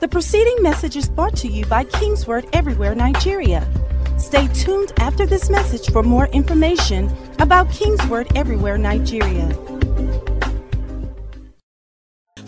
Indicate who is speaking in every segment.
Speaker 1: The preceding message is brought to you by Kingsword Everywhere Nigeria. Stay tuned after this message for more information about Kingsword Everywhere Nigeria.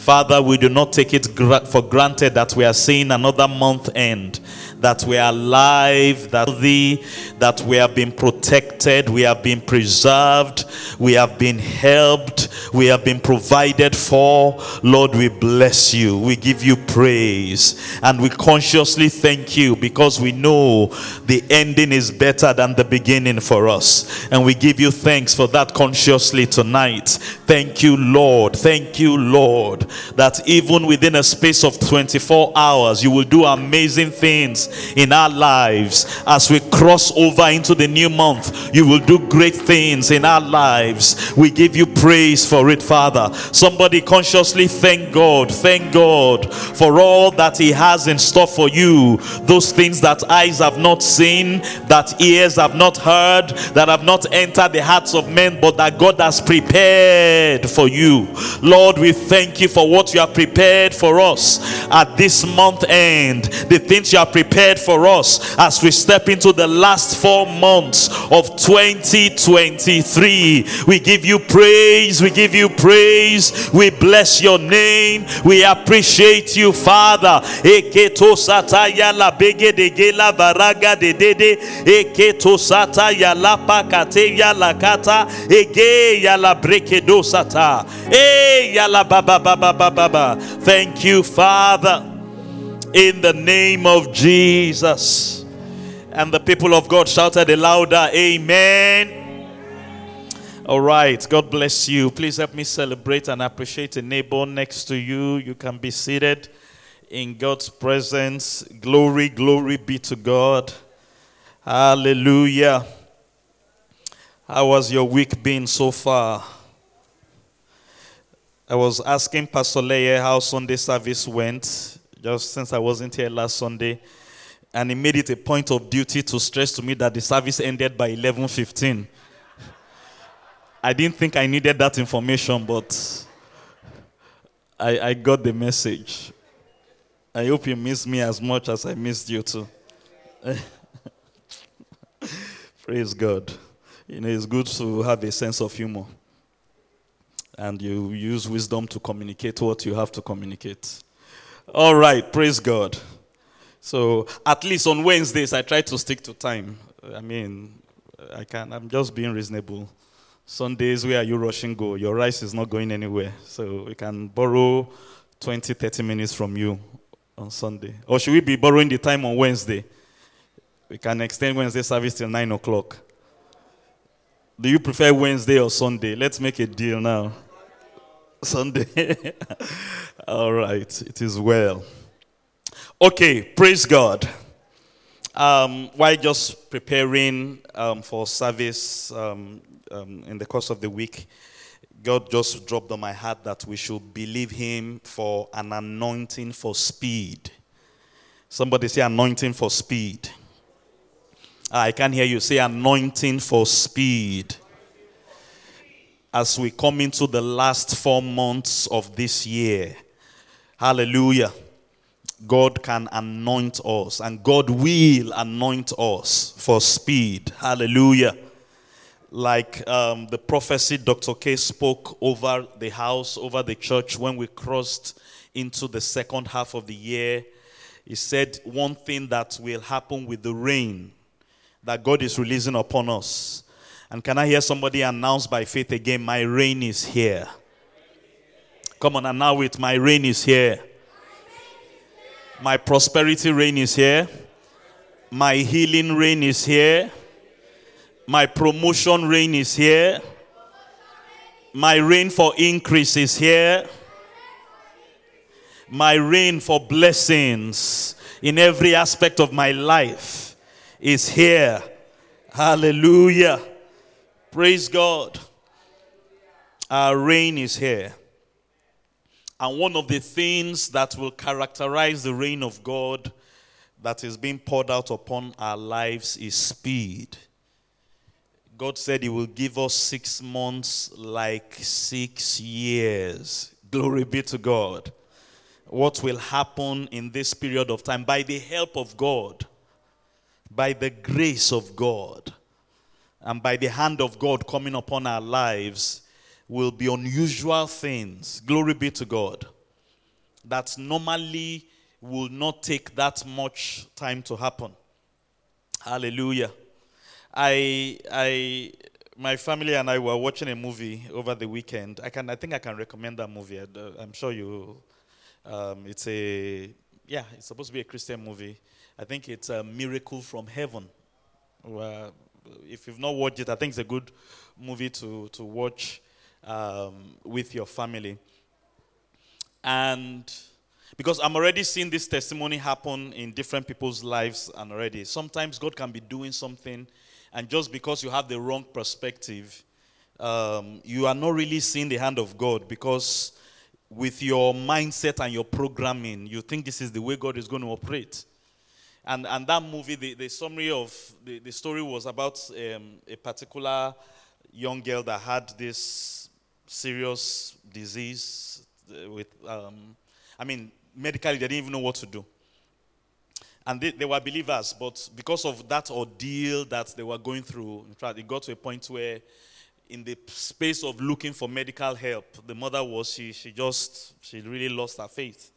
Speaker 2: Father, we do not take it for granted that we are seeing another month end that we are alive, that thee, that we have been protected, we have been preserved, we have been helped, we have been provided for. Lord, we bless you. We give you praise. And we consciously thank you because we know the ending is better than the beginning for us. And we give you thanks for that consciously tonight. Thank you, Lord. Thank you, Lord, that even within a space of 24 hours, you will do amazing things in our lives. As we cross over into the new month, you will do great things in our lives. We give you praise for it, Father. Somebody consciously thank God. Thank God for all that He has in store for you. Those things that eyes have not seen, that ears have not heard, that have not entered the hearts of men, but that God has prepared for you. Lord, we thank you for what you have prepared for us at this month end. The things you have prepared for us as we step into the last four months of 2023. We give you praise. We give you praise. We bless your name. We appreciate you, Father. Eketo sataya la bege de de dede. Pakate kata. Ege. E baba baba. Thank you, Father in the name of Jesus. And the people of God shouted a louder, Amen. All right, God bless you. Please help me celebrate and appreciate a neighbor next to you. You can be seated in God's presence. Glory, glory be to God. Hallelujah. How was your week been so far? I was asking Pastor Leye how Sunday service went just since I wasn't here last Sunday. And he made it a point of duty to stress to me that the service ended by 11:15. I didn't think I needed that information, but I, I got the message. I hope you miss me as much as I missed you too. Praise God. You know, it's good to have a sense of humor. And you use wisdom to communicate what you have to communicate. All right, praise God. So at least on Wednesdays, I try to stick to time. I mean, I can. I'm just being reasonable. Sundays, where are you rushing go? Your rice is not going anywhere. So we can borrow 20, 30 minutes from you on Sunday. Or should we be borrowing the time on Wednesday? We can extend Wednesday service till 9 o'clock. Do you prefer Wednesday or Sunday? Let's make a deal now. Sunday. All right, it is well. Okay, praise God. Um, while just preparing um, for service um, um, in the course of the week, God just dropped on my heart that we should believe Him for an anointing for speed. Somebody say anointing for speed. I can hear you say anointing for speed as we come into the last four months of this year. Hallelujah. God can anoint us, and God will anoint us for speed. Hallelujah. Like um, the prophecy Dr. K spoke over the house, over the church when we crossed into the second half of the year. He said one thing that will happen with the rain that God is releasing upon us and can I hear somebody announce by faith again, My rain is here? Come on, and now with my rain is here. My prosperity rain is here. My healing rain is here. My promotion rain is here. My rain for increase is here. My rain for blessings in every aspect of my life is here. Hallelujah. Praise God. Our reign is here. And one of the things that will characterize the reign of God that is being poured out upon our lives is speed. God said He will give us six months like six years. Glory be to God. what will happen in this period of time by the help of God, by the grace of God, and by the hand of God coming upon our lives will be unusual things. Glory be to God. That normally will not take that much time to happen. Hallelujah. I, I, my family and I were watching a movie over the weekend. I can, I think I can recommend that movie. I'm sure you. Um, it's a, yeah, it's supposed to be a Christian movie. I think it's a miracle from heaven. if you've not watched it, I think it's a good movie to to watch um, with your family. And because I'm already seeing this testimony happen in different people's lives and already. Sometimes God can be doing something, and just because you have the wrong perspective, um, you are not really seeing the hand of God because with your mindset and your programming, you think this is the way God is going to operate. And, and that movie, the, the summary of the, the story was about um, a particular young girl that had this serious disease uh, with, um, I mean, medically, they didn't even know what to do. And they, they were believers, but because of that ordeal that they were going through, in fact, it got to a point where, in the space of looking for medical help, the mother was, she, she just, she really lost her faith.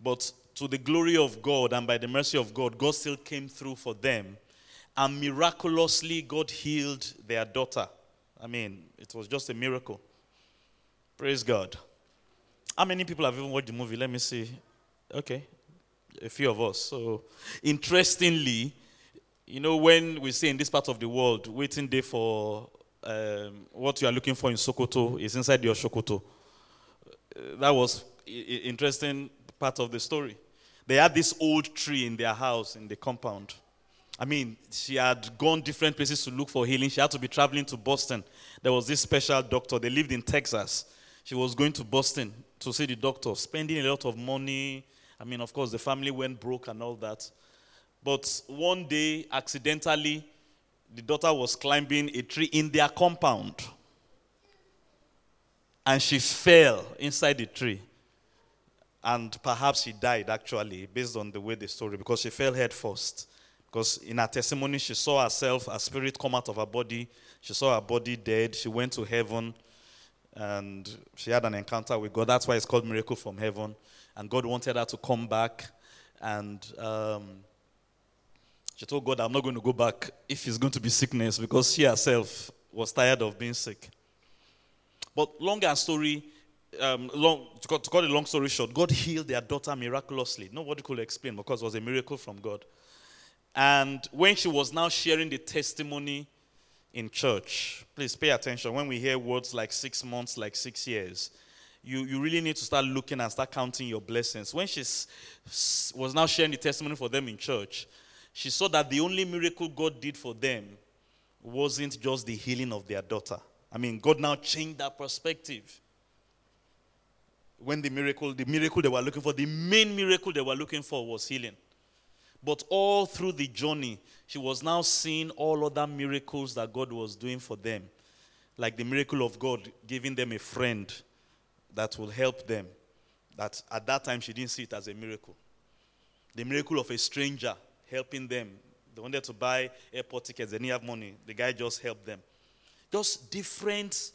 Speaker 2: But to the glory of God and by the mercy of God, God still came through for them. And miraculously, God healed their daughter. I mean, it was just a miracle. Praise God. How many people have even watched the movie? Let me see. Okay, a few of us. So, interestingly, you know, when we say in this part of the world, waiting day for um, what you are looking for in Sokoto is inside your Sokoto. Uh, that was interesting part of the story. They had this old tree in their house in the compound. I mean, she had gone different places to look for healing. She had to be traveling to Boston. There was this special doctor. They lived in Texas. She was going to Boston to see the doctor, spending a lot of money. I mean, of course, the family went broke and all that. But one day, accidentally, the daughter was climbing a tree in their compound. And she fell inside the tree. And perhaps she died, actually, based on the way the story, because she fell head first. Because in her testimony, she saw herself, a spirit come out of her body. She saw her body dead. She went to heaven and she had an encounter with God. That's why it's called Miracle from Heaven. And God wanted her to come back. And um, she told God, I'm not going to go back if it's going to be sickness because she herself was tired of being sick. But longer story, um, long, to cut, to cut a long story short, God healed their daughter miraculously. Nobody could explain because it was a miracle from God. And when she was now sharing the testimony in church, please pay attention. When we hear words like six months, like six years, you, you really need to start looking and start counting your blessings. When she was now sharing the testimony for them in church, she saw that the only miracle God did for them wasn't just the healing of their daughter. I mean, God now changed that perspective. When the miracle, the miracle they were looking for, the main miracle they were looking for was healing. But all through the journey, she was now seeing all other miracles that God was doing for them. Like the miracle of God giving them a friend that will help them. That at that time she didn't see it as a miracle. The miracle of a stranger helping them. They wanted to buy airport tickets, they didn't have money. The guy just helped them. Just different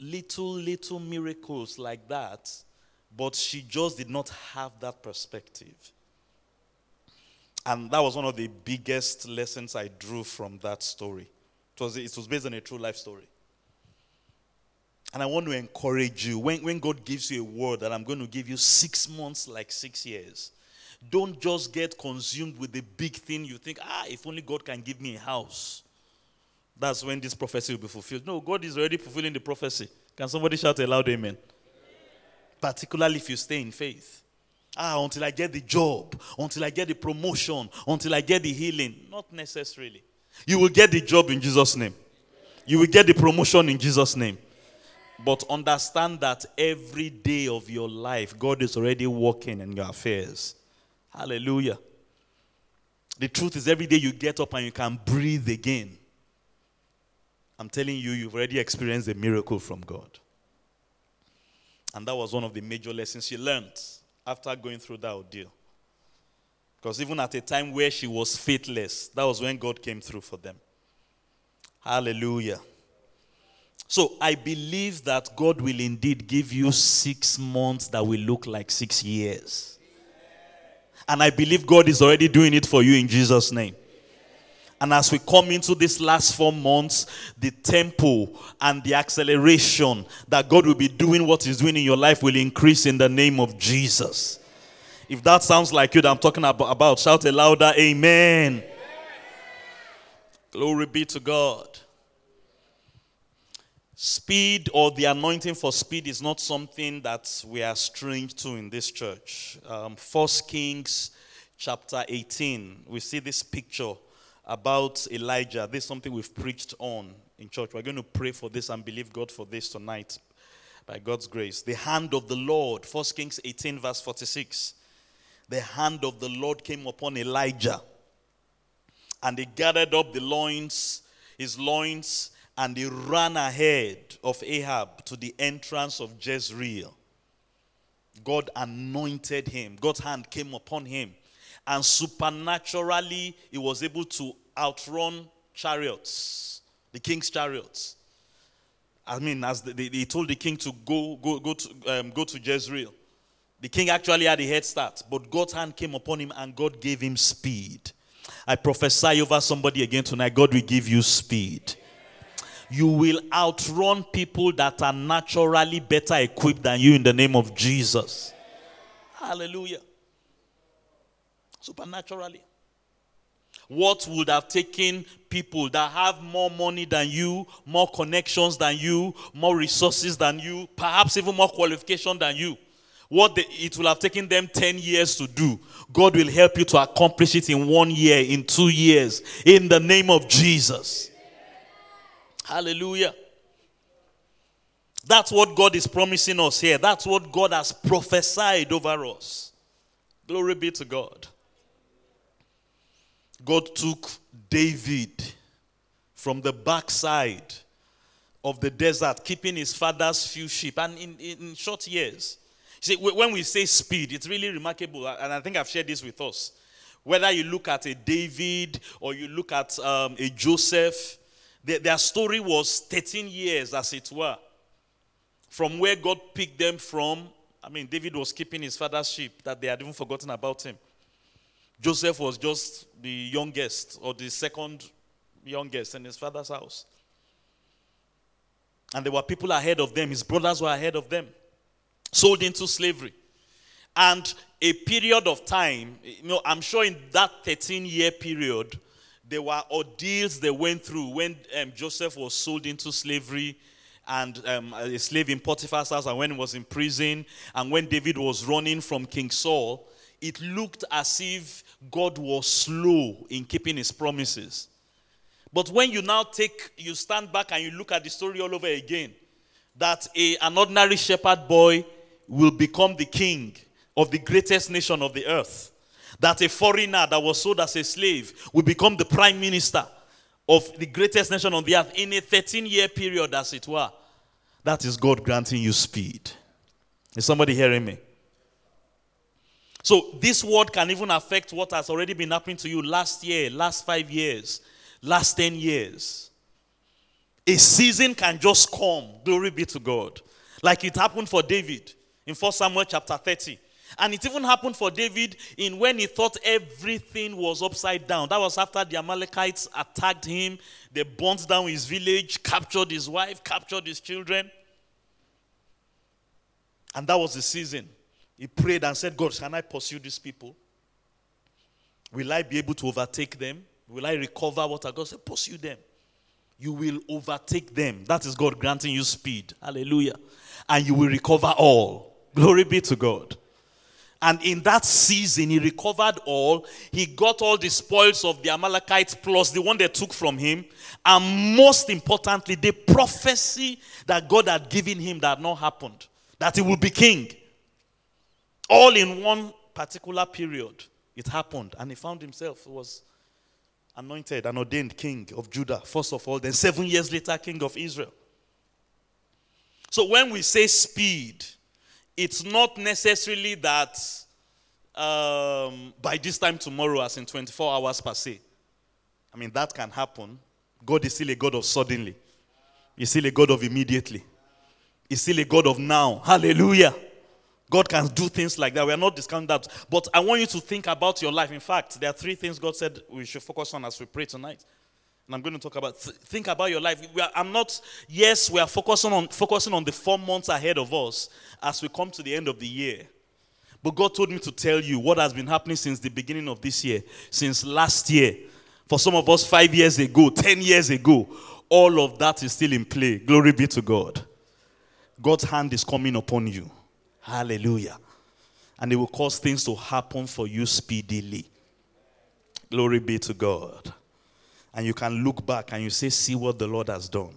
Speaker 2: little, little miracles like that. But she just did not have that perspective. And that was one of the biggest lessons I drew from that story. It was, it was based on a true life story. And I want to encourage you when, when God gives you a word that I'm going to give you six months, like six years, don't just get consumed with the big thing you think, ah, if only God can give me a house. That's when this prophecy will be fulfilled. No, God is already fulfilling the prophecy. Can somebody shout a loud amen? Particularly if you stay in faith. Ah, until I get the job, until I get the promotion, until I get the healing. Not necessarily. You will get the job in Jesus' name. You will get the promotion in Jesus' name. But understand that every day of your life, God is already working in your affairs. Hallelujah. The truth is, every day you get up and you can breathe again. I'm telling you, you've already experienced a miracle from God. And that was one of the major lessons she learned after going through that ordeal. Because even at a time where she was faithless, that was when God came through for them. Hallelujah. So I believe that God will indeed give you six months that will look like six years. And I believe God is already doing it for you in Jesus' name. And as we come into this last four months, the tempo and the acceleration that God will be doing what He's doing in your life will increase in the name of Jesus. If that sounds like you that I'm talking about, shout a louder amen. amen. Glory be to God. Speed or the anointing for speed is not something that we are strange to in this church. Um, First Kings chapter 18, we see this picture about Elijah. This is something we've preached on in church. We're going to pray for this and believe God for this tonight by God's grace. The hand of the Lord, 1 Kings 18, verse 46. The hand of the Lord came upon Elijah, and he gathered up the loins, his loins, and he ran ahead of Ahab to the entrance of Jezreel. God anointed him, God's hand came upon him and supernaturally he was able to outrun chariots, the king's chariots. I mean, as he told the king to go, go, go to um, go to Jezreel. The king actually had a head start, but God's hand came upon him and God gave him speed. I prophesy over somebody again tonight God will give you speed. You will outrun people that are naturally better equipped than you in the name of Jesus. Hallelujah supernaturally. What would have taken people that have more money than you, more connections than you, more resources than you, perhaps even more qualification than you? What it will have taken them 10 years to do, God will help you to accomplish it in one year, in two years, in the name of Jesus. Hallelujah. That's what God is promising us here. That's what God has prophesied over us. Glory be to God. God took David from the backside of the desert, keeping his father's few sheep, and in, in short years. See, when we say speed, it's really remarkable, and I think I've shared this with us. Whether you look at a David or you look at um, a Joseph, their, their story was 13 years, as it were, from where God picked them from. I mean, David was keeping his father's sheep, that they had even forgotten about him. Joseph was just the youngest or the second youngest in his father's house. And there were people ahead of them, his brothers were ahead of them, sold into slavery. And a period of time, you know, I'm sure in that 13 year period, there were ordeals they went through when um, Joseph was sold into slavery and um, a slave in Potiphar's house, and when he was in prison, and when David was running from King Saul it looked as if God was slow in keeping his promises. But when you now take, you stand back and you look at the story all over again, that a, an ordinary shepherd boy will become the king of the greatest nation of the earth. That a foreigner that was sold as a slave will become the prime minister of the greatest nation on the earth in a 13 year period, as it were. That is God granting you speed. Is somebody hearing me? So, this word can even affect what has already been happening to you last year, last five years, last 10 years. A season can just come. Glory be to God. Like it happened for David in 1 Samuel chapter 30. And it even happened for David in when he thought everything was upside down. That was after the Amalekites attacked him. They burnt down his village, captured his wife, captured his children. And that was the season he prayed and said, God, can I pursue these people? Will I be able to overtake them? Will I recover what I got? Said, pursue them. You will overtake them. That is God granting you speed. Hallelujah. And you will recover all. Glory be to God. And in that season, he recovered all. He got all the spoils of the Amalekites plus the one they took from him. And most importantly, the prophecy that God had given him that had not happened that he would be king. All in one particular period, it happened. And he found himself was anointed and ordained king of Judah, first of all, then seven years later, king of Israel. So when we say speed, it's not necessarily that um, by this time tomorrow, as in 24 hours per se. I mean, that can happen. God is still a God of suddenly, He's still a God of immediately, He's still a God of now. Hallelujah. God can do things like that. We are not discounting that. But I want you to think about your life. In fact, there are three things God said we should focus on as we pray tonight. And I'm going to talk about th- think about your life. Are, I'm not yes, we are focusing on focusing on the 4 months ahead of us as we come to the end of the year. But God told me to tell you what has been happening since the beginning of this year, since last year. For some of us 5 years ago, 10 years ago, all of that is still in play. Glory be to God. God's hand is coming upon you. Hallelujah. And it will cause things to happen for you speedily. Glory be to God. And you can look back and you say, See what the Lord has done.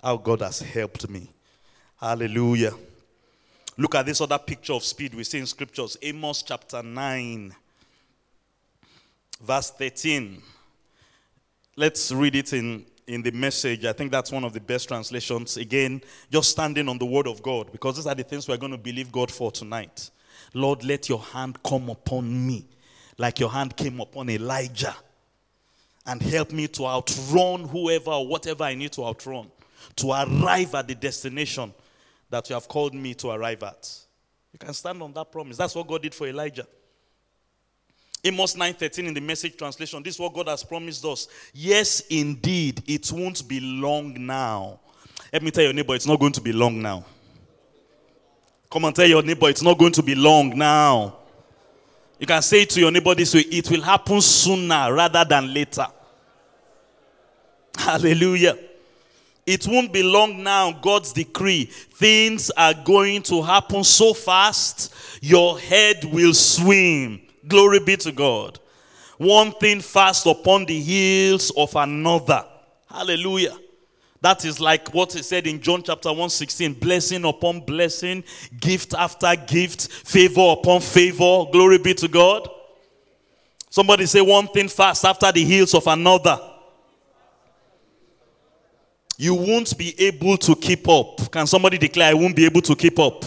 Speaker 2: How God has helped me. Hallelujah. Look at this other picture of speed we see in scriptures. Amos chapter 9, verse 13. Let's read it in in the message. I think that's one of the best translations. Again, just standing on the word of God, because these are the things we're going to believe God for tonight. Lord, let your hand come upon me like your hand came upon Elijah and help me to outrun whoever or whatever I need to outrun to arrive at the destination that you have called me to arrive at. You can stand on that promise. That's what God did for Elijah. Amos 9:13 in the message translation. This is what God has promised us. Yes, indeed, it won't be long now. Let me tell your neighbor, it's not going to be long now. Come and tell your neighbor, it's not going to be long now. You can say to your neighbor this way it will happen sooner rather than later. Hallelujah. It won't be long now, God's decree. Things are going to happen so fast, your head will swim. Glory be to God. One thing fast upon the heels of another. Hallelujah. That is like what he said in John chapter 116 blessing upon blessing, gift after gift, favor upon favor. Glory be to God. Somebody say one thing fast after the heels of another. You won't be able to keep up. Can somebody declare, I won't be able to keep up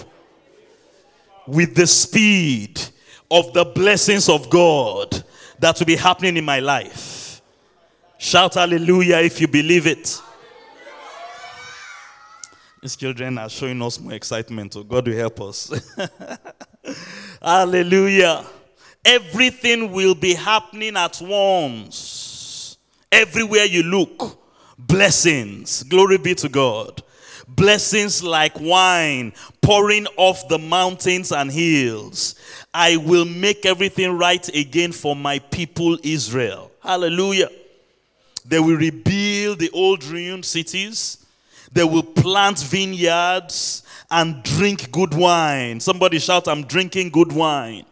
Speaker 2: with the speed of the blessings of God that will be happening in my life. Shout hallelujah if you believe it. These children are showing us more excitement. So God will help us. hallelujah. Everything will be happening at once. Everywhere you look, blessings. Glory be to God. Blessings like wine pouring off the mountains and hills. I will make everything right again for my people Israel. Hallelujah. They will rebuild the old ruined cities. They will plant vineyards and drink good wine. Somebody shout, I'm drinking good wine.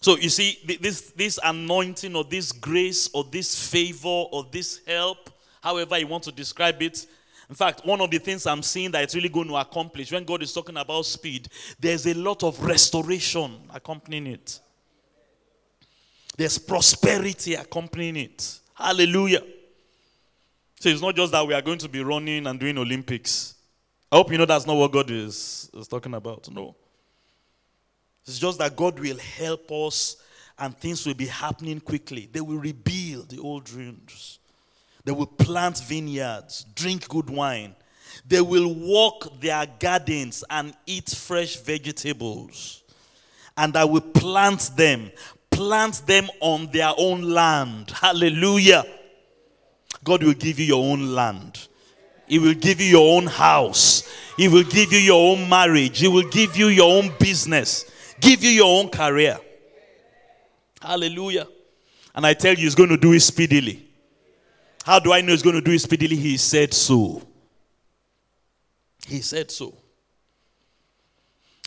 Speaker 2: So you see, this, this anointing or this grace or this favor or this help, however you want to describe it, in fact, one of the things I'm seeing that it's really going to accomplish when God is talking about speed, there's a lot of restoration accompanying it. There's prosperity accompanying it. Hallelujah. So it's not just that we are going to be running and doing Olympics. I hope you know that's not what God is, is talking about. No. It's just that God will help us and things will be happening quickly. They will rebuild the old ruins. They will plant vineyards, drink good wine. They will walk their gardens and eat fresh vegetables. And I will plant them, plant them on their own land. Hallelujah. God will give you your own land. He will give you your own house. He will give you your own marriage. He will give you your own business. Give you your own career. Hallelujah. And I tell you, He's going to do it speedily. How do I know he's going to do it speedily? He said so. He said so.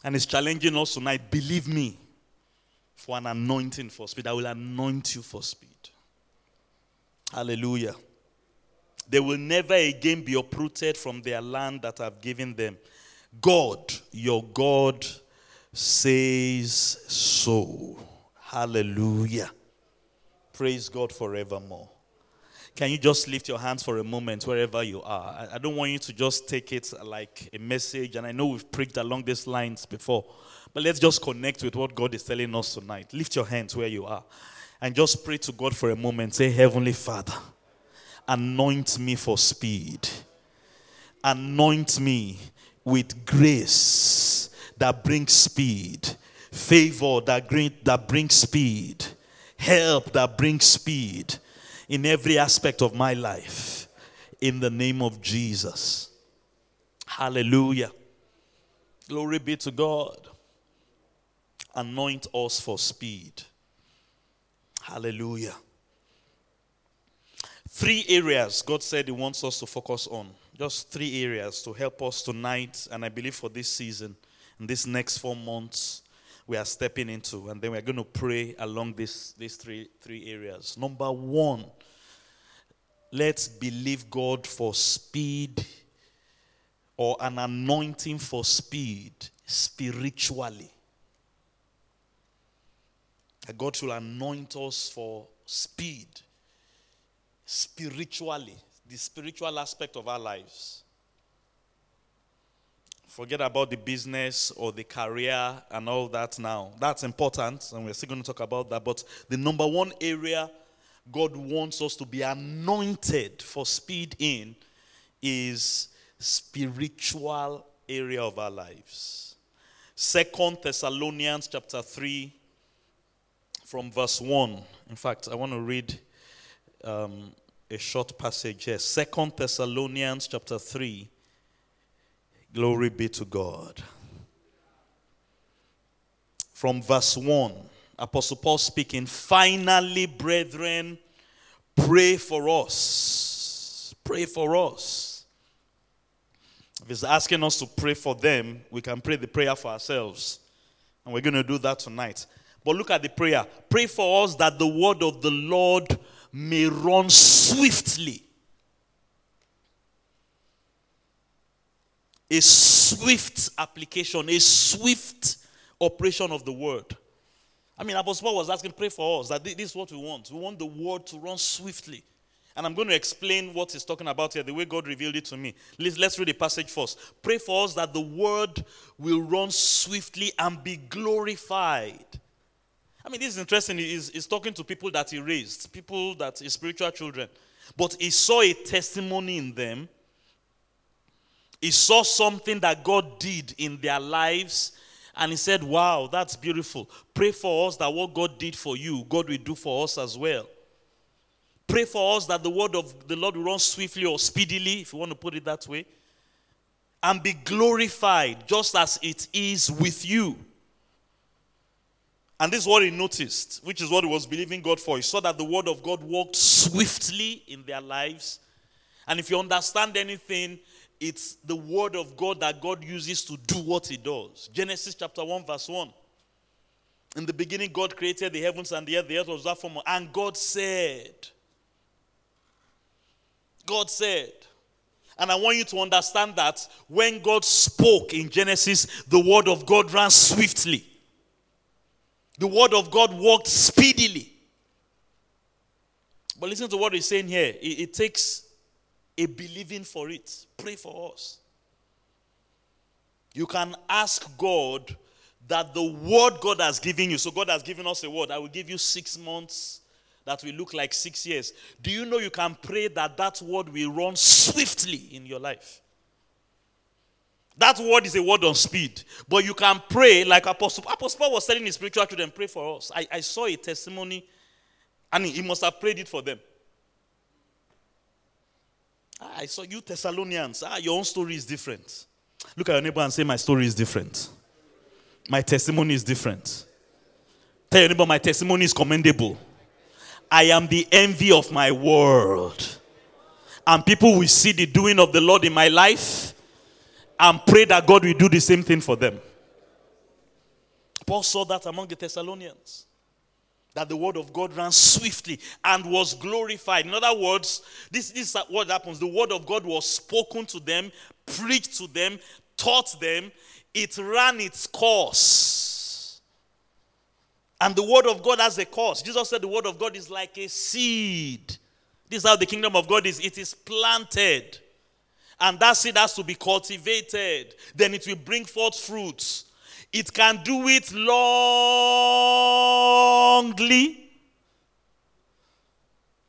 Speaker 2: And he's challenging us tonight. Believe me for an anointing for speed. I will anoint you for speed. Hallelujah. They will never again be uprooted from their land that I've given them. God, your God, says so. Hallelujah. Praise God forevermore. Can you just lift your hands for a moment wherever you are? I, don't want you to just take it like a message, and I know we've preached along these lines before, but let's just connect with what God is telling us tonight. Lift your hands where you are and just pray to God for a moment. Say, Heavenly Father, anoint me for speed, anoint me with grace that brings speed, favor that, that brings speed, help that brings speed in every aspect of my life. In the name of Jesus. Hallelujah. Glory be to God. Anoint us for speed. Hallelujah. Three areas God said He wants us to focus on. Just three areas to help us tonight, and I believe for this season, in these next four months, we are stepping into, and then we're going to pray along this, these three, three areas. Number one, let's believe God for speed or an anointing for speed spiritually. That God should anoint us for speed spiritually, the spiritual aspect of our lives. Forget about the business or the career and all that now. That's important, and we're still going to talk about that. But the number one area God wants us to be anointed for speed in is spiritual area of our lives. Second Thessalonians chapter 3 from verse 1. In fact, I want to read um, a short passage here. Second Thessalonians chapter 3 Glory be to God. From verse 1, Apostle Paul speaking, finally, brethren, pray for us. Pray for us. If he's asking us to pray for them, we can pray the prayer for ourselves. And we're going to do that tonight. But look at the prayer. Pray for us that the word of the Lord may run swiftly a swift application, a swift operation of the word. I mean, Apostle Paul was asking, pray for us that this is what we want. We want the word to run swiftly. And I'm going to explain what he's talking about here, the way God revealed it to me. Let's, let's read the passage first. Pray for us that the word will run swiftly and be glorified. I mean, this is interesting. He's, he's talking to people that he raised, people that his spiritual children. But he saw a testimony in them he saw something that God did in their lives and he said, Wow, that's beautiful. Pray for us that what God did for you, God will do for us as well. Pray for us that the word of the Lord will run swiftly or speedily, if you want to put it that way, and be glorified just as it is with you. And this is what he noticed, which is what he was believing God for. He saw that the word of God worked swiftly in their lives. And if you understand anything, it's the word of God that God uses to do what he does. Genesis chapter 1, verse 1. In the beginning, God created the heavens and the earth. The earth was that form. And God said, God said, and I want you to understand that when God spoke in Genesis, the word of God ran swiftly. The word of God walked speedily. But listen to what he's saying here. It, it takes a believing for it. Pray for us. You can ask God that the word God has given you, so God has given us a word, I will give you six months that will look like six years. Do you know you can pray that that word will run swiftly in your life? That word is a word on speed. But you can pray like Apostle, Apostle Paul was telling his spiritual children, pray for us. I, I saw a testimony, and he must have prayed it for them. I saw you Thessalonians. Ah, your own story is different. Look at your neighbor and say, My story is different. My testimony is different. Tell your neighbor, My testimony is commendable. I am the envy of my world. And people will see the doing of the Lord in my life and pray that God will do the same thing for them. Paul saw that among the Thessalonians that the word of God ran swiftly and was glorified. In other words, this, this is what happens. The word of God was spoken to them, preached to them, taught them. It ran its course. And the word of God has a course. Jesus said the word of God is like a seed This is how the kingdom of God is it is planted. And that seed has to be cultivated. Then it will bring forth fruits. It can do it longly.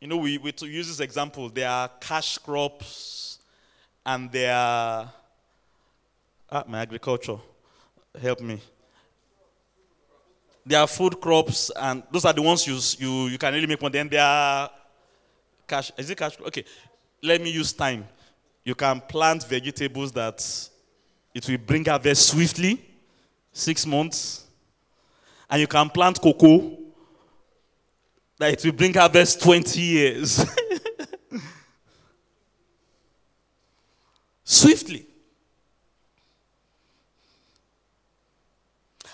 Speaker 2: You know, we, we use this example, there are cash crops and there are ah, my agriculture. Help me. There are food crops, and those are the ones you, you, you can really make money. Then there are cash. Is it cash? Okay. Let me use time. You can plant vegetables that it will bring harvest swiftly, six months. And you can plant cocoa that it will bring harvest 20 years. swiftly.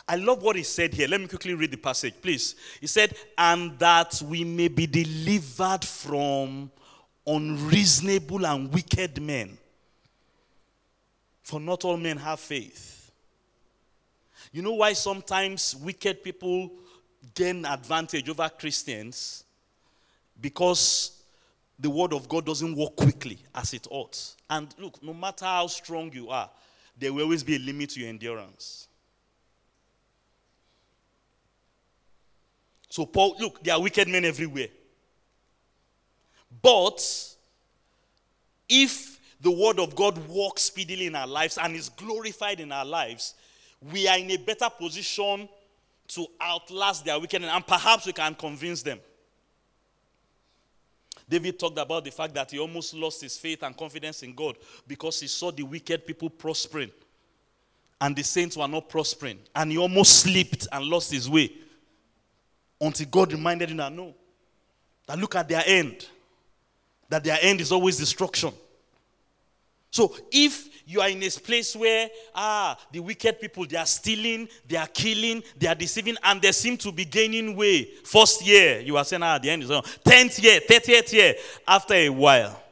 Speaker 2: I love what he said here. Let me quickly read the passage, please. He said, And that we may be delivered from unreasonable and wicked men. For not all men have faith. You know why sometimes wicked people gain advantage over Christians? Because the word of God doesn't work quickly as it ought. And look, no matter how strong you are, there will always be a limit to your endurance. So, Paul, look, there are wicked men everywhere. But if the word of God works speedily in our lives and is glorified in our lives, we are in a better position to outlast their wickedness and perhaps we can convince them. David talked about the fact that he almost lost his faith and confidence in God because he saw the wicked people prospering and the saints were not prospering. And he almost slipped and lost his way until God reminded him that no, that look at their end, that their end is always destruction. So if you are in a place where ah the wicked people they are stealing, they are killing, they are deceiving, and they seem to be gaining way. First year, you are saying ah the end is on. Tenth year, thirtieth year, after a while,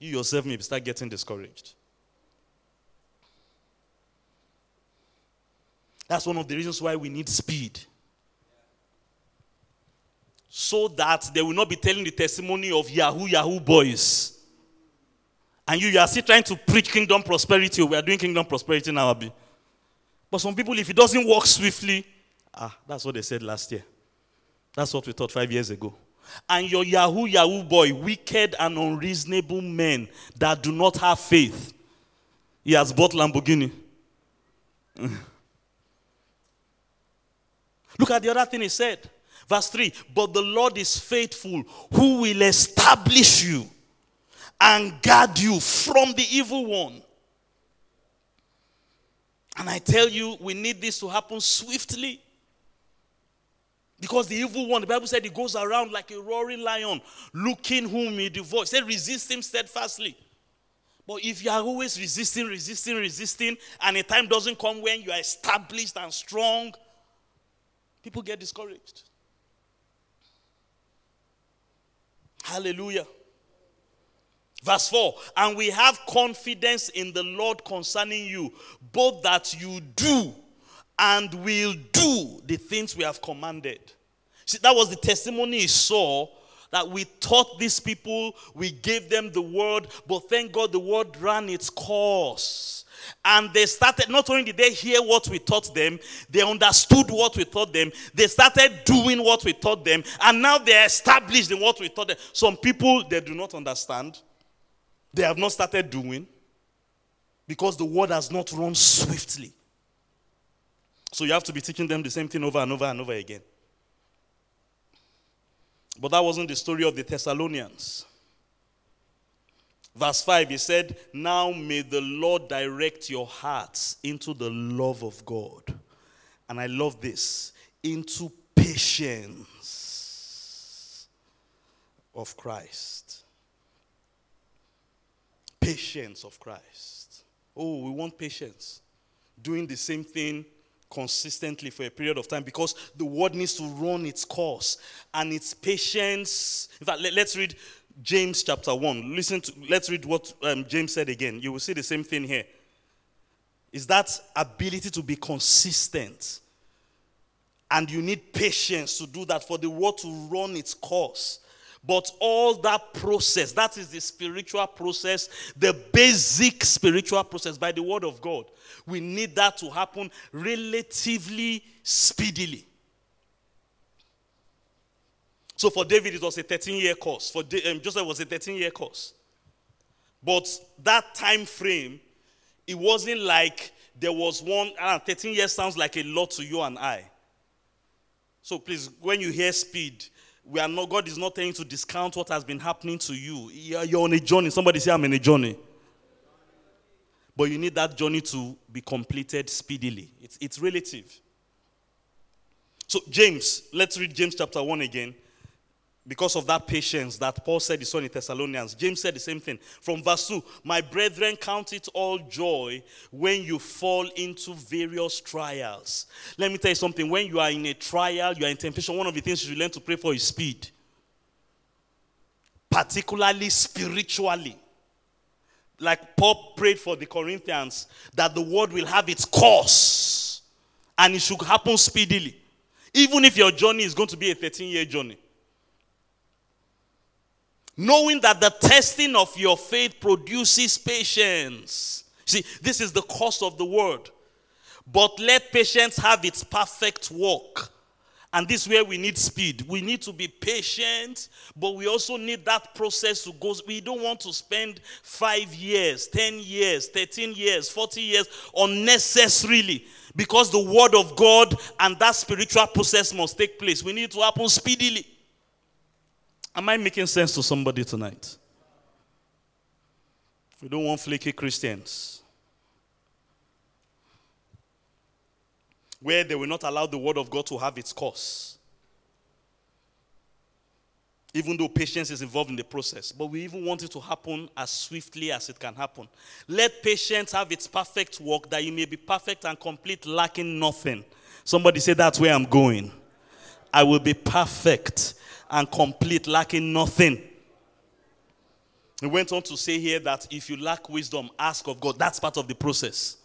Speaker 2: you yourself may start getting discouraged. That's one of the reasons why we need speed. So that they will not be telling the testimony of Yahoo Yahoo boys. And you, you are still trying to preach kingdom prosperity. We are doing kingdom prosperity now, Abi. But some people, if it doesn't work swiftly, ah, that's what they said last year. That's what we thought five years ago. And your Yahoo Yahoo boy, wicked and unreasonable men that do not have faith, he has bought Lamborghini. Look at the other thing he said. Verse 3 But the Lord is faithful, who will establish you and guard you from the evil one. And I tell you, we need this to happen swiftly. Because the evil one, the Bible said he goes around like a roaring lion, looking whom he devours. Say, resist him steadfastly. But if you are always resisting, resisting, resisting, and a time doesn't come when you are established and strong, people get discouraged. Hallelujah. Verse 4 And we have confidence in the Lord concerning you, both that you do and will do the things we have commanded. See, that was the testimony he saw that we taught these people, we gave them the word, but thank God the word ran its course. And they started, not only did they hear what we taught them, they understood what we taught them, they started doing what we taught them, and now they're established in what we taught them. Some people, they do not understand, they have not started doing, because the word has not run swiftly. So you have to be teaching them the same thing over and over and over again. But that wasn't the story of the Thessalonians. Verse 5, he said, Now may the Lord direct your hearts into the love of God. And I love this into patience of Christ. Patience of Christ. Oh, we want patience. Doing the same thing consistently for a period of time because the word needs to run its course and its patience. In fact, let, us read James chapter 1. Listen to, let's read what um, James said again. You will see the same thing here. Is that ability to be consistent And you need patience to do that for the word to run its course. But all that process, that is the spiritual process, the basic spiritual process by the word of God. We need that to happen relatively speedily. So for David, it was a 13 year course. For um, Joseph, was a 13 year course. But that time frame, it wasn't like there was one, uh, 13 years sounds like a lot to you and I. So please, when you hear speed, we are not, God is not telling you to discount what has been happening to you. You're on a journey. Somebody say, I'm in a journey. But you need that journey to be completed speedily. It's, it's relative. So, James, let's read James chapter 1 again because of that patience that Paul said he saw in Thessalonians. James said the same thing. From verse 2 My brethren, count it all joy when you fall into various trials. Let me tell you something. When you are in a trial, you are in temptation, one of the things you should learn to pray for is speed, particularly spiritually. Like Paul prayed for the Corinthians that the word will have its course and it should happen speedily. Even if your journey is going to be a 13 year journey knowing that the testing of your faith produces patience. See, this is the cost of the word. But let patience have its perfect work. And this is where we need speed. We need to be patient, but we also need that process to go. We don't want to spend five years, 10 years, 13 years, 40 years unnecessarily because the word of God and that spiritual process must take place. We need to happen speedily. Am I making sense to somebody tonight? We don't want flaky Christians. Where they will not allow the word of God to have its course. Even though patience is involved in the process. But we even want it to happen as swiftly as it can happen. Let patience have its perfect work that you may be perfect and complete, lacking nothing. Somebody say, That's where I'm going. I will be perfect and complete, lacking nothing. He went on to say here that if you lack wisdom, ask of God. That's part of the process.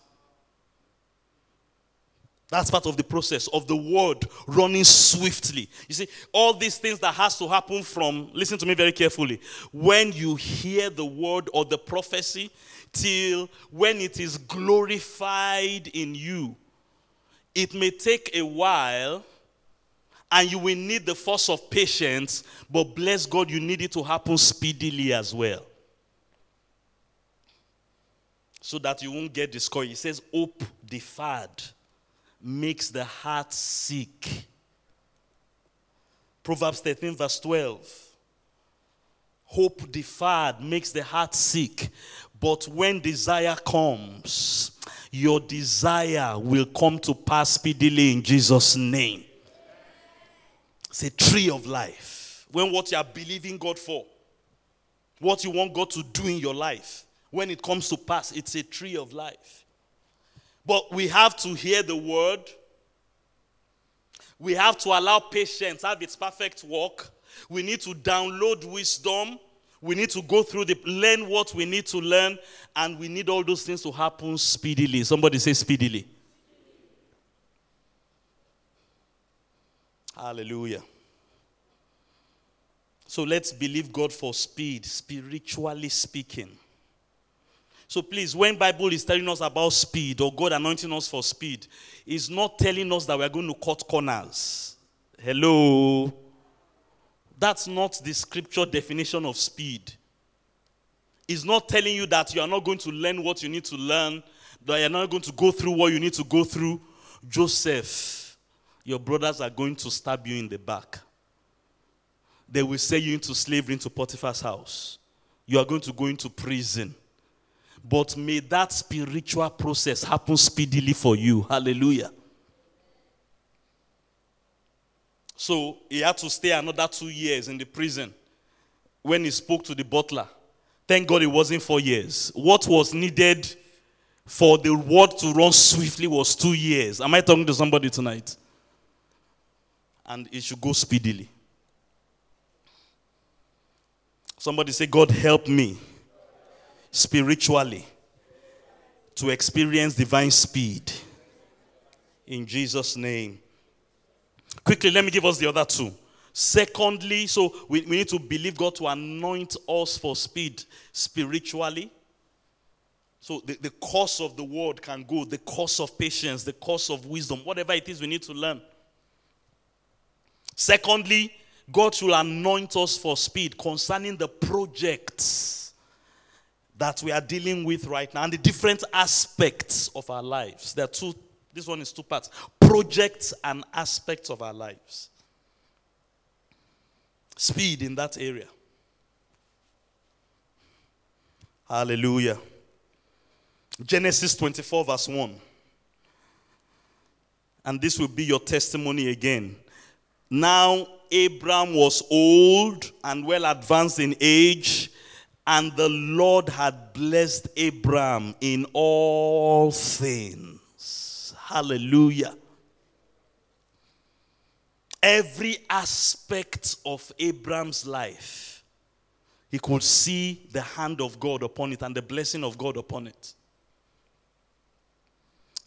Speaker 2: That's part of the process of the word running swiftly. You see, all these things that has to happen from, listen to me very carefully, when you hear the word or the prophecy till when it is glorified in you. It may take a while and you will need the force of patience, but bless God, you need it to happen speedily as well. So that you won't get discouraged. He says, Hope deferred makes the heart sick. Proverbs 13, verse 12. Hope deferred makes the heart sick, but when desire comes, your desire will come to pass speedily in Jesus' name. It's a tree of life. When what you are believing God for, what you want God to do in your life, when it comes to pass, it's a tree of life. But we have to hear the word. We have to allow patience have its perfect work. We need to download wisdom. We need to go through the learn what we need to learn, and we need all those things to happen speedily. Somebody say speedily. Hallelujah. So let's believe God for speed, spiritually speaking. So please, when Bible is telling us about speed or God anointing us for speed, is not telling us that we are going to cut corners. Hello. That's not the scripture definition of speed. It's not telling you that you are not going to learn what you need to learn, that you're not going to go through what you need to go through. Joseph your brothers are going to stab you in the back. They will sell you into slavery into Potiphar's house. You are going to go into prison. But may that spiritual process happen speedily for you. Hallelujah. So he had to stay another two years in the prison when he spoke to the butler. Thank God it wasn't four years. What was needed for the word to run swiftly was two years. Am I talking to somebody tonight? and it should go speedily. Somebody say, God, help me spiritually to experience divine speed. In Jesus' name. Quickly, let me give us the other two. Secondly, so we, we need to believe God to anoint us for speed spiritually. So the, the course of the word can go, the course of patience, the course of wisdom, whatever it is we need to learn. Secondly, God should anoint us for speed concerning the projects that we are dealing with right now and the different aspects of our lives. There are two, this one is two parts projects and aspects of our lives. Speed in that area. Hallelujah. Genesis 24, verse 1. And this will be your testimony again. Now, Abram was old and well advanced in age, and the Lord had blessed Abram in all things. Hallelujah. Every aspect of Abram's life, he could see the hand of God upon it and the blessing of God upon it.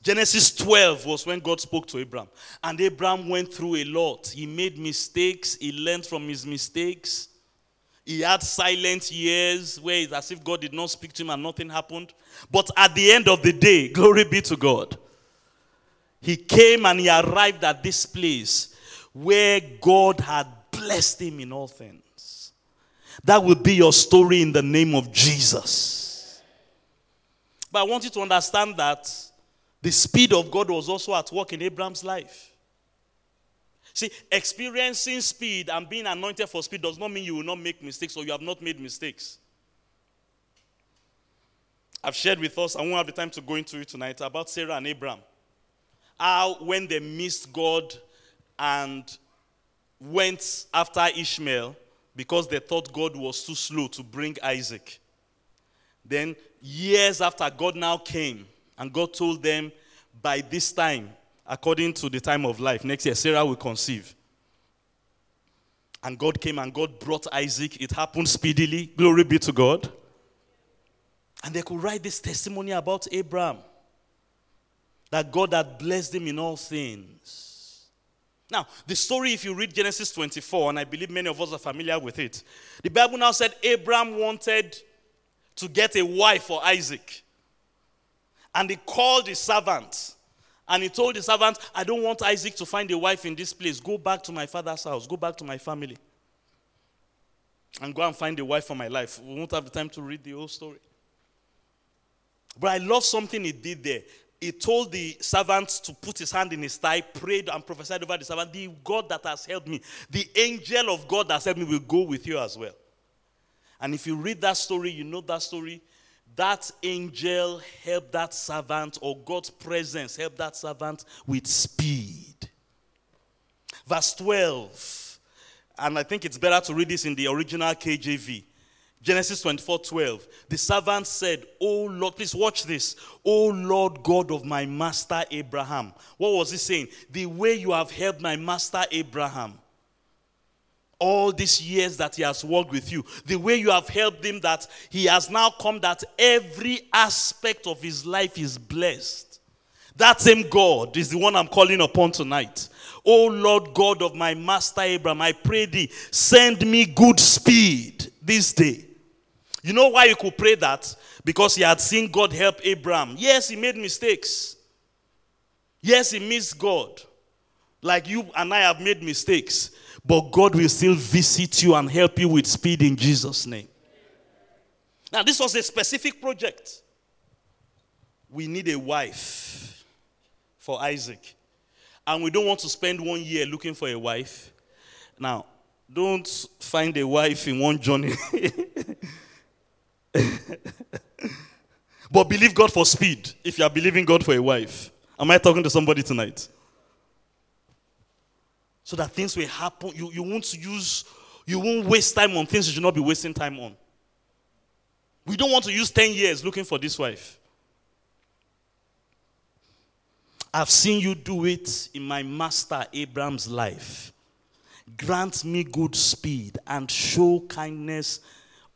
Speaker 2: Genesis 12 was when God spoke to Abraham. And Abraham went through a lot. He made mistakes, he learned from his mistakes. He had silent years where it's as if God did not speak to him and nothing happened. But at the end of the day, glory be to God, he came and he arrived at this place where God had blessed him in all things. That will be your story in the name of Jesus. But I want you to understand that the speed of God was also at work in Abraham's life. See, experiencing speed and being anointed for speed does not mean you will not make mistakes or you have not made mistakes. I've shared with us, I won't have the time to go into it tonight, about Sarah and Abraham. How, when they missed God and went after Ishmael because they thought God was too slow to bring Isaac. Then, years after God now came and God told them, by this time, according to the time of life, next year, Sarah will conceive. And God came and God brought Isaac. It happened speedily. Glory be to God. And they could write this testimony about Abraham that God had blessed him in all things. Now, the story, if you read Genesis 24, and I believe many of us are familiar with it, the Bible now said Abraham wanted to get a wife for Isaac. And he called his servant. And he told the servant, I don't want Isaac to find a wife in this place. Go back to my father's house. Go back to my family. And go and find a wife for my life. We won't have the time to read the whole story. But I love something he did there. He told the servant to put his hand in his thigh, prayed and prophesied over the servant. The God that has helped me, the angel of God that has helped me, will go with you as well. And if you read that story, you know that story that angel helped that servant, or God's presence helped that servant with speed. Verse 12, and I think it's better to read this in the original KJV. Genesis 24 12. The servant said, Oh Lord, please watch this. Oh Lord God of my master Abraham. What was he saying? The way you have helped my master Abraham all these years that he has worked with you, the way you have helped him, that he has now come that every aspect of his life is blessed. That same God is the one I'm calling upon tonight. Oh Lord God of my master Abraham, I pray thee, send me good speed this day. You know why you could pray that? Because he had seen God help Abraham. Yes, he made mistakes. Yes, he missed God. Like you and I have made mistakes. But God will still visit you and help you with speed in Jesus' name. Now, this was a specific project. We need a wife for Isaac. And we don't want to spend one year looking for a wife. Now, don't find a wife in one journey. but believe God for speed if you are believing God for a wife. Am I talking to somebody tonight? So that things will happen. You, you won't use, you won't waste time on things you should not be wasting time on. We don't want to use 10 years looking for this wife. I've seen you do it in my master Abraham's life. Grant me good speed and show kindness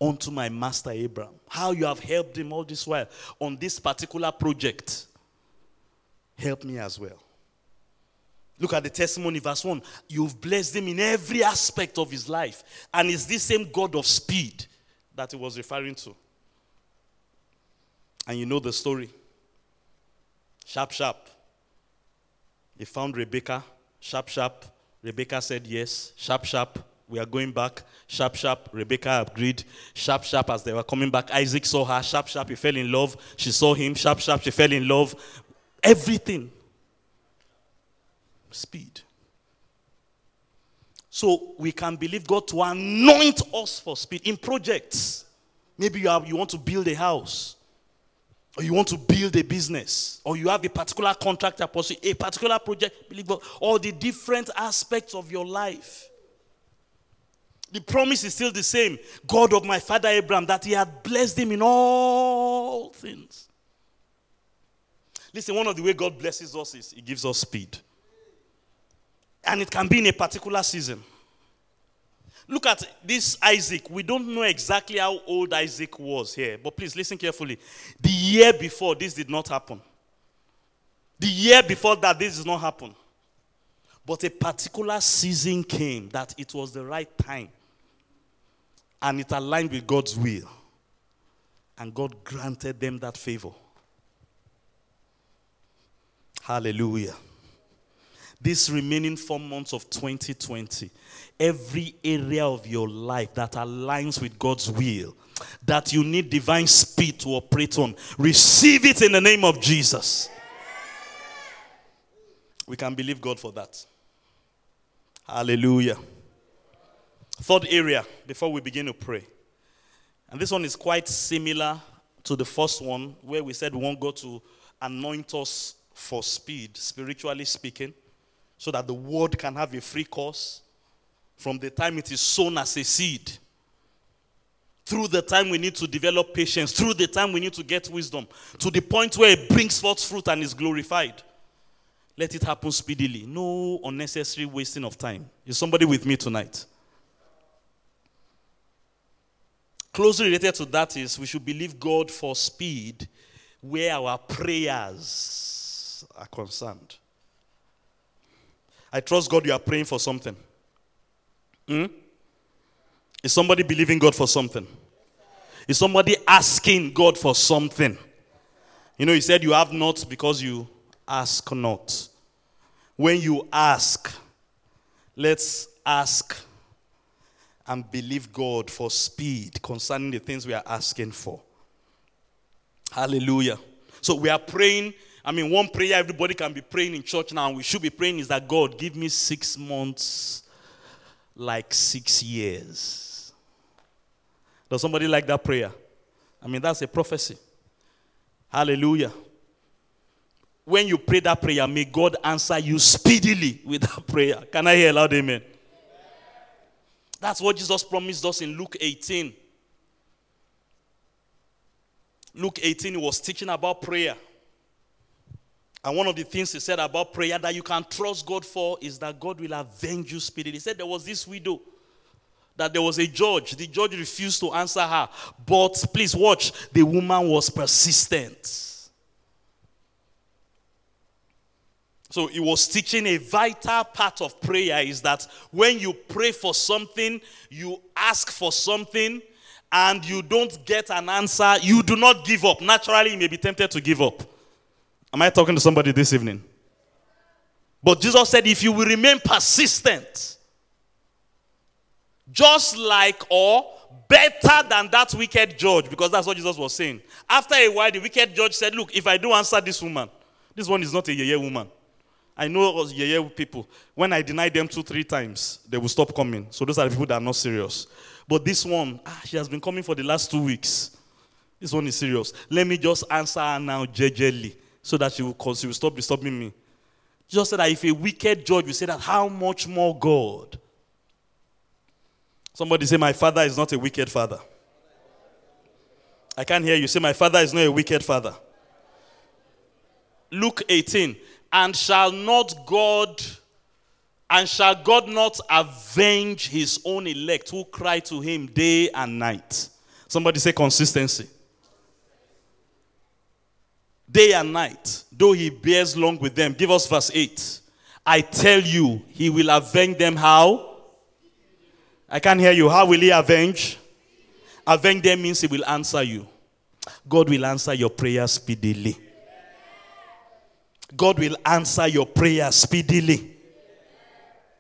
Speaker 2: unto my master Abraham. How you have helped him all this while on this particular project. Help me as well. Look at the testimony, verse 1. You've blessed him in every aspect of his life. And it's this same God of speed that he was referring to. And you know the story. Sharp, sharp. He found Rebecca. Sharp, sharp. Rebecca said yes. Sharp, sharp. We are going back. Sharp, sharp. Rebecca agreed. Sharp, sharp. As they were coming back, Isaac saw her. Sharp, sharp. He fell in love. She saw him. Sharp, sharp. She fell in love. Everything. Speed. So we can believe God to anoint us for speed in projects. Maybe you, have, you want to build a house, or you want to build a business, or you have a particular contractor pursuing a particular project, believe God, all the different aspects of your life. The promise is still the same God of my father Abraham, that he had blessed him in all things. Listen, one of the way God blesses us is he gives us speed. And it can be in a particular season. Look at this Isaac. We don't know exactly how old Isaac was here, but please listen carefully. The year before, this did not happen. The year before that, this did not happen. But a particular season came that it was the right time. And it aligned with God's will. And God granted them that favor. Hallelujah. This remaining four months of 2020, every area of your life that aligns with God's will, that you need divine speed to operate on, receive it in the name of Jesus. We can believe God for that. Hallelujah. Third area before we begin to pray. And this one is quite similar to the first one, where we said we want God to anoint us for speed, spiritually speaking, so that the word can have a free course from the time it is sown as a seed. Through the time we need to develop patience, through the time we need to get wisdom, to the point where it brings forth fruit and is glorified. Let it happen speedily. No unnecessary wasting of time. Is somebody with me tonight? Closely related to that is we should believe God for speed where our prayers are concerned. I trust God you are praying for something. Hmm? Is somebody believing God for something? Is somebody asking God for something? You know, he said you have not because you ask not. When you ask, let's ask and believe God for speed concerning the things we are asking for. Hallelujah. So we are praying. I mean, one prayer everybody can be praying in church now, we should be praying is that God, give me six months like six years. Does somebody like that prayer? I mean, that's a prophecy. Hallelujah when you pray that prayer, may God answer you speedily with that prayer. Can I hear loud amen? That's what Jesus promised us in Luke 18. Luke 18, he was teaching about prayer. And one of the things he said about prayer that you can trust God for is that God will avenge you speedily. He said there was this widow, that there was a judge. The judge refused to answer her. But please watch, the woman was persistent. So he was teaching a vital part of prayer is that when you pray for something, you ask for something, and you don't get an answer, you do not give up. Naturally, you may be tempted to give up. Am I talking to somebody this evening? But Jesus said, if you will remain persistent, just like or better than that wicked judge, because that's what Jesus was saying. After a while, the wicked judge said, Look, if I do answer this woman, this one is not a yeye woman. I know yeah, people. When I deny them two, three times, they will stop coming. So those are the people that are not serious. But this one, ah, she has been coming for the last two weeks. This one is serious. Let me just answer her now jejely so that she will, she will stop disturbing me. Just said that if a wicked judge will say that, how much more God? Somebody say, My father is not a wicked father. I can't hear you. Say, My father is not a wicked father. Luke 18. And shall not God, and shall God not avenge his own elect who cry to him day and night? Somebody say consistency. Day and night, though he bears long with them. Give us verse 8. I tell you, he will avenge them how? I can't hear you. How will he avenge? Avenge them means he will answer you. God will answer your prayer speedily. God will answer your prayer speedily.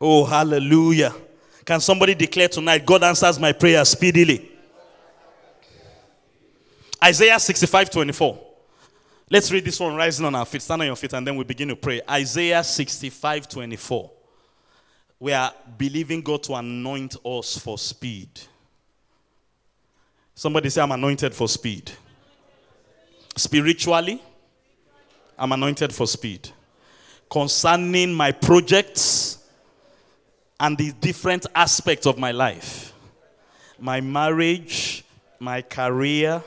Speaker 2: Oh, hallelujah. Can somebody declare tonight, God answers my prayer speedily? Isaiah 65 24. Let's read this one rising on our feet. Stand on your feet and then we begin to pray. Isaiah 65 24. We are believing God to anoint us for speed. Somebody say, I'm anointed for speed. Spiritually, I'm anointed for speed. Concerning my projects and the different aspects of my life my marriage, my career,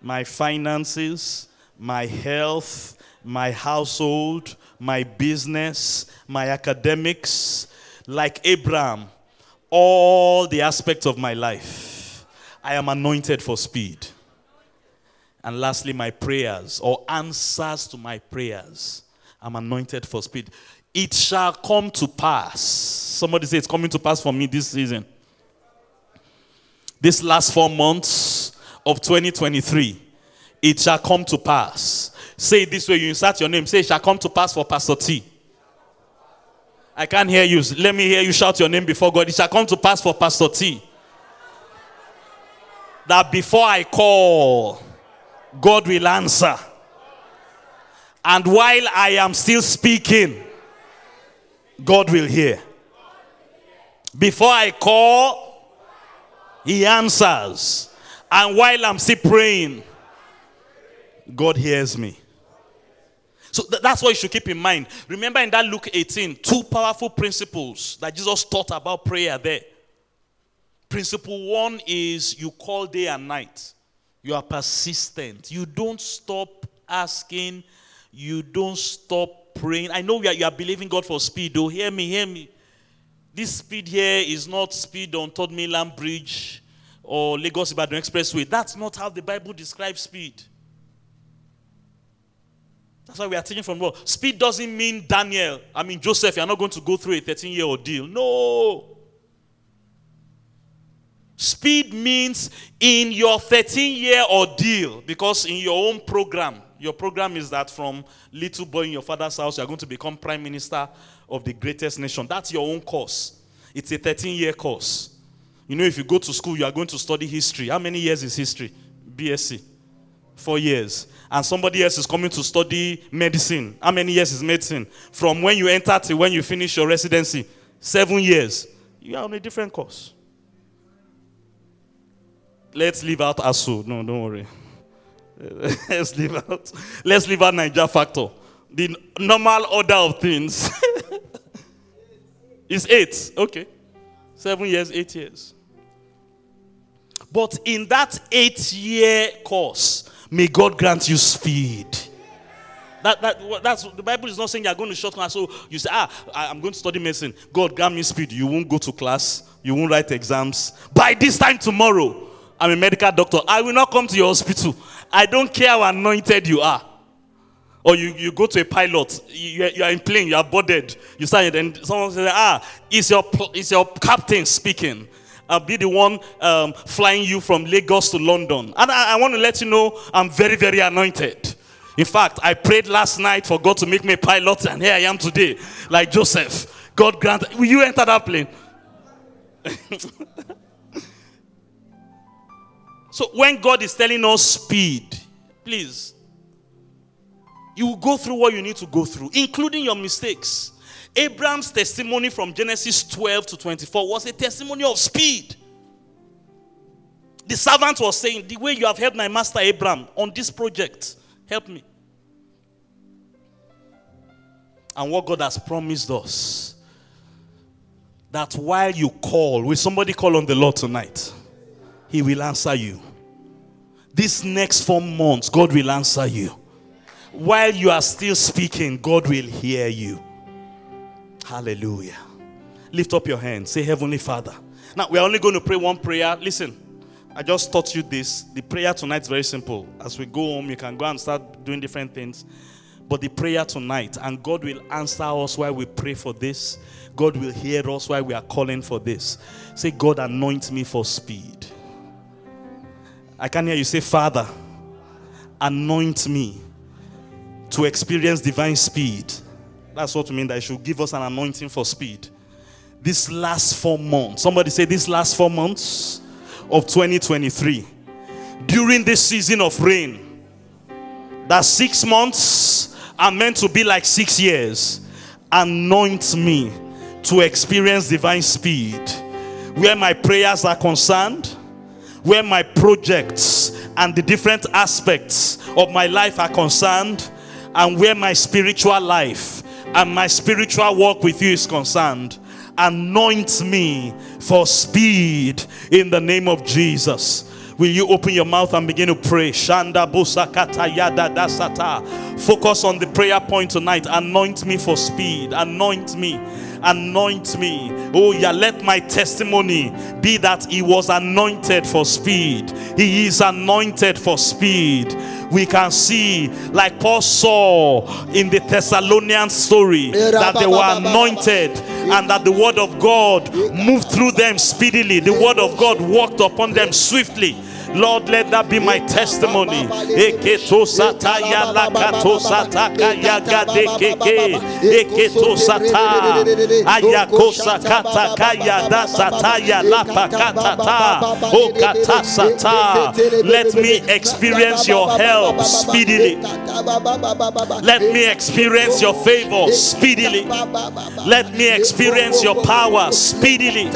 Speaker 2: my finances, my health, my household, my business, my academics, like Abraham, all the aspects of my life. I am anointed for speed. And lastly, my prayers or answers to my prayers. I'm anointed for speed. It shall come to pass. Somebody say it's coming to pass for me this season. This last four months of 2023, it shall come to pass. Say it this way you insert your name. Say it shall come to pass for Pastor T. I can't hear you. Let me hear you shout your name before God. It shall come to pass for Pastor T. That before I call, God will answer. And while I am still speaking, God will hear. Before I call, He answers. And while I'm still praying, God hears me. So th- that's what you should keep in mind. Remember in that Luke 18, two powerful principles that Jesus taught about prayer there. Principle one is you call day and night. You are persistent. You don't stop asking. You don't stop praying. I know you are, you are believing God for speed. Though, hear me, hear me. This speed here is not speed on Third Mainland Bridge or Lagos Ibadan Expressway. That's not how the Bible describes speed. That's why we are teaching from what? Speed doesn't mean Daniel. I mean Joseph, you're not going to go through a 13 year ordeal. No. Speed means in your 13 year ordeal, because in your own program, your program is that from little boy in your father's house, you're going to become prime minister of the greatest nation. That's your own course. It's a 13 year course. You know, if you go to school, you are going to study history. How many years is history? BSc. Four years. And somebody else is coming to study medicine. How many years is medicine? From when you enter to when you finish your residency. Seven years. You are on a different course. Let's leave out ASUU. No, don't worry. Let's leave out. Let's leave out Niger factor. The normal order of things is eight. Okay. Seven years, eight years. But in that eight year course, may God grant you speed. That, that, that's the Bible is not saying you're going to short class. So you say, ah, I'm going to study medicine. God grant me speed. You won't go to class. You won't write exams. By this time tomorrow, I'm a medical doctor. I will not come to your hospital. I don't care how anointed you are. Or you, you go to a pilot, you, you are in plane, you are boarded, you start, and someone says, ah, it's your, it's your captain speaking. I'll be the one um, flying you from Lagos to London. And I, I want to let you know I'm very, very anointed. In fact, I prayed last night for God to make me a pilot, and here I am today, like Joseph. God grant. Will you enter that plane? so when God is telling us speed, please, you will go through what you need to go through, including your mistakes. Abraham's testimony from Genesis 12 to 24 was a testimony of speed. The servant was saying, The way you have helped my master Abraham on this project, help me. And what God has promised us that while you call, will somebody call on the Lord tonight? He will answer you. This next four months, God will answer you. While you are still speaking, God will hear you. Hallelujah. Lift up your hands. Say, Heavenly Father. Now, we're only going to pray one prayer. Listen, I just taught you this. The prayer tonight is very simple. As we go home, you can go and start doing different things. But the prayer tonight, and God will answer us while we pray for this. God will hear us while we are calling for this. Say, God, anoint me for speed. I can hear you say, Father, anoint me to experience divine speed. That's what we mean that should give us an anointing for speed. This last four months, somebody say, This last four months of 2023, during this season of rain, that six months are meant to be like six years. Anoint me to experience divine speed. Where my prayers are concerned, where my projects and the different aspects of my life are concerned, and where my spiritual life and my spiritual walk with you is concerned. Anoint me for speed in the name of Jesus. Will you open your mouth and begin to pray? Shanda busakata yada dasata. Focus on the prayer point tonight. Anoint me for speed. Anoint me anoint me. Oh, yeah, let my testimony be that he was anointed for speed. He is anointed for speed. We can see, like Paul saw in the Thessalonian story, that they were anointed and that the word of God moved through them speedily. The word of God walked upon them swiftly. Lord, let that be my testimony. Let me experience your help speedily. Let me experience your favor speedily. Let me experience your power speedily.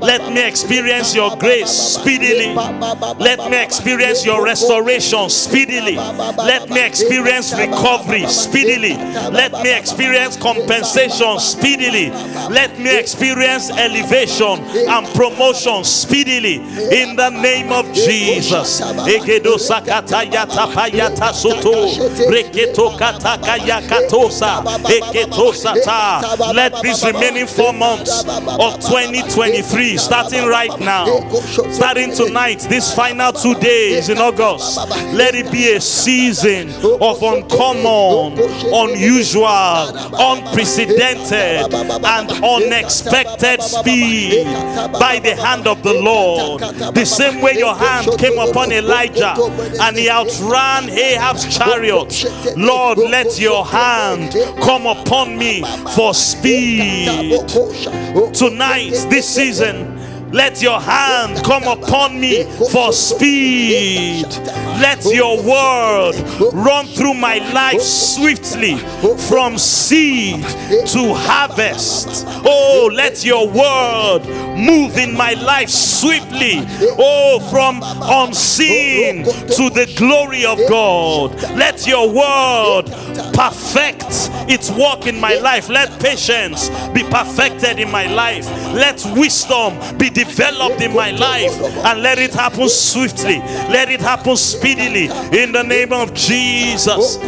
Speaker 2: Let me experience your grace speedily. Let let me experience your restoration speedily. Let me experience recovery speedily. Let me experience compensation speedily. Let me experience elevation and promotion speedily in the name of Jesus. Let these remaining four months of 2023, starting right now, starting tonight, this final final two days in August, let it be a season of uncommon, unusual, unprecedented, and unexpected speed by the hand of the Lord. The same way your hand came upon Elijah and he outran Ahab's chariot. Lord, let your hand come upon me for speed. Tonight, this season, let your hand come upon me for speed. Let your word run through my life swiftly from seed to harvest. Oh, let your word move in my life swiftly. Oh, from unseen to the glory of God. Let your word perfect its work in my life. Let patience be perfected in my life. Let wisdom be developed in my life and let it happen swiftly. Let it happen speedily in the name of Jesus.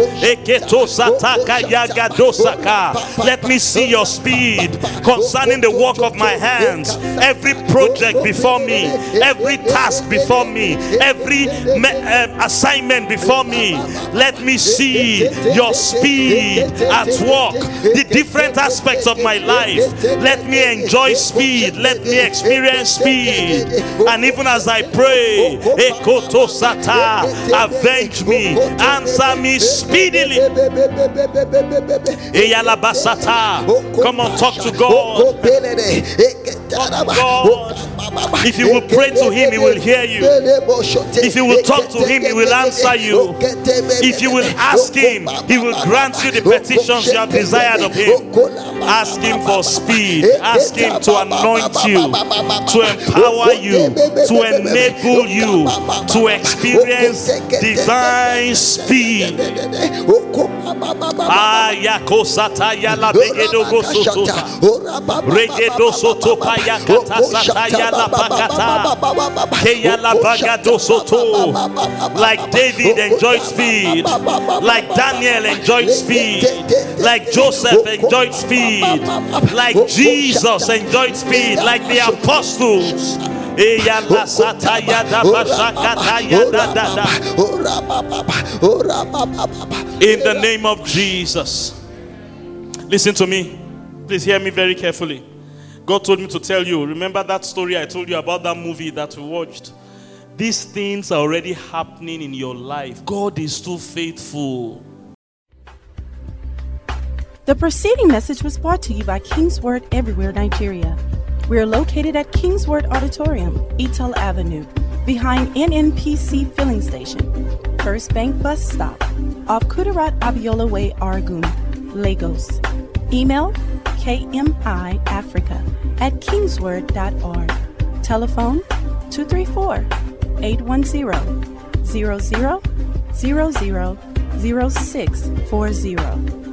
Speaker 2: Let me see your speed concerning the work of my hands. Every project before me, every task before me, every um, assignment before me. Let me see your speed at work, the different aspects of my life. Let me enjoy speed. Let me experience speed. And even as I pray, Ekoto Sata, avenge me, answer me speedily. Come on, talk to God. God. If you will pray to Him, He will hear you. If you will talk to Him, He will answer you. If you will ask Him, He will grant you the petitions you have desired of Him. Ask Him for speed. Ask Him to anoint you, to empower you, to enable you to experience divine speed. Like David enjoyed speed. Like Daniel enjoyed speed. Like Joseph enjoyed speed. Like Jesus enjoyed speed. Like the apostles Eya la oh, oh, oh, da ba da da da. In the name of Jesus. Listen to me. Please hear me very carefully. God told me to tell you. Remember that story I told you about that movie that we watched? These things are already happening in your life. God is too faithful.
Speaker 1: The preceding message was brought to you by KingsWord Everywhere Nigeria. We are located at KingsWord Auditorium, Etel Avenue, behind NNPC Filling Station, First Bank Bus Stop, off Kudirat Abiola Way, Oregun, Lagos. Email kmiafrica at kingsword.org. Telephone 234 810 0000 0640.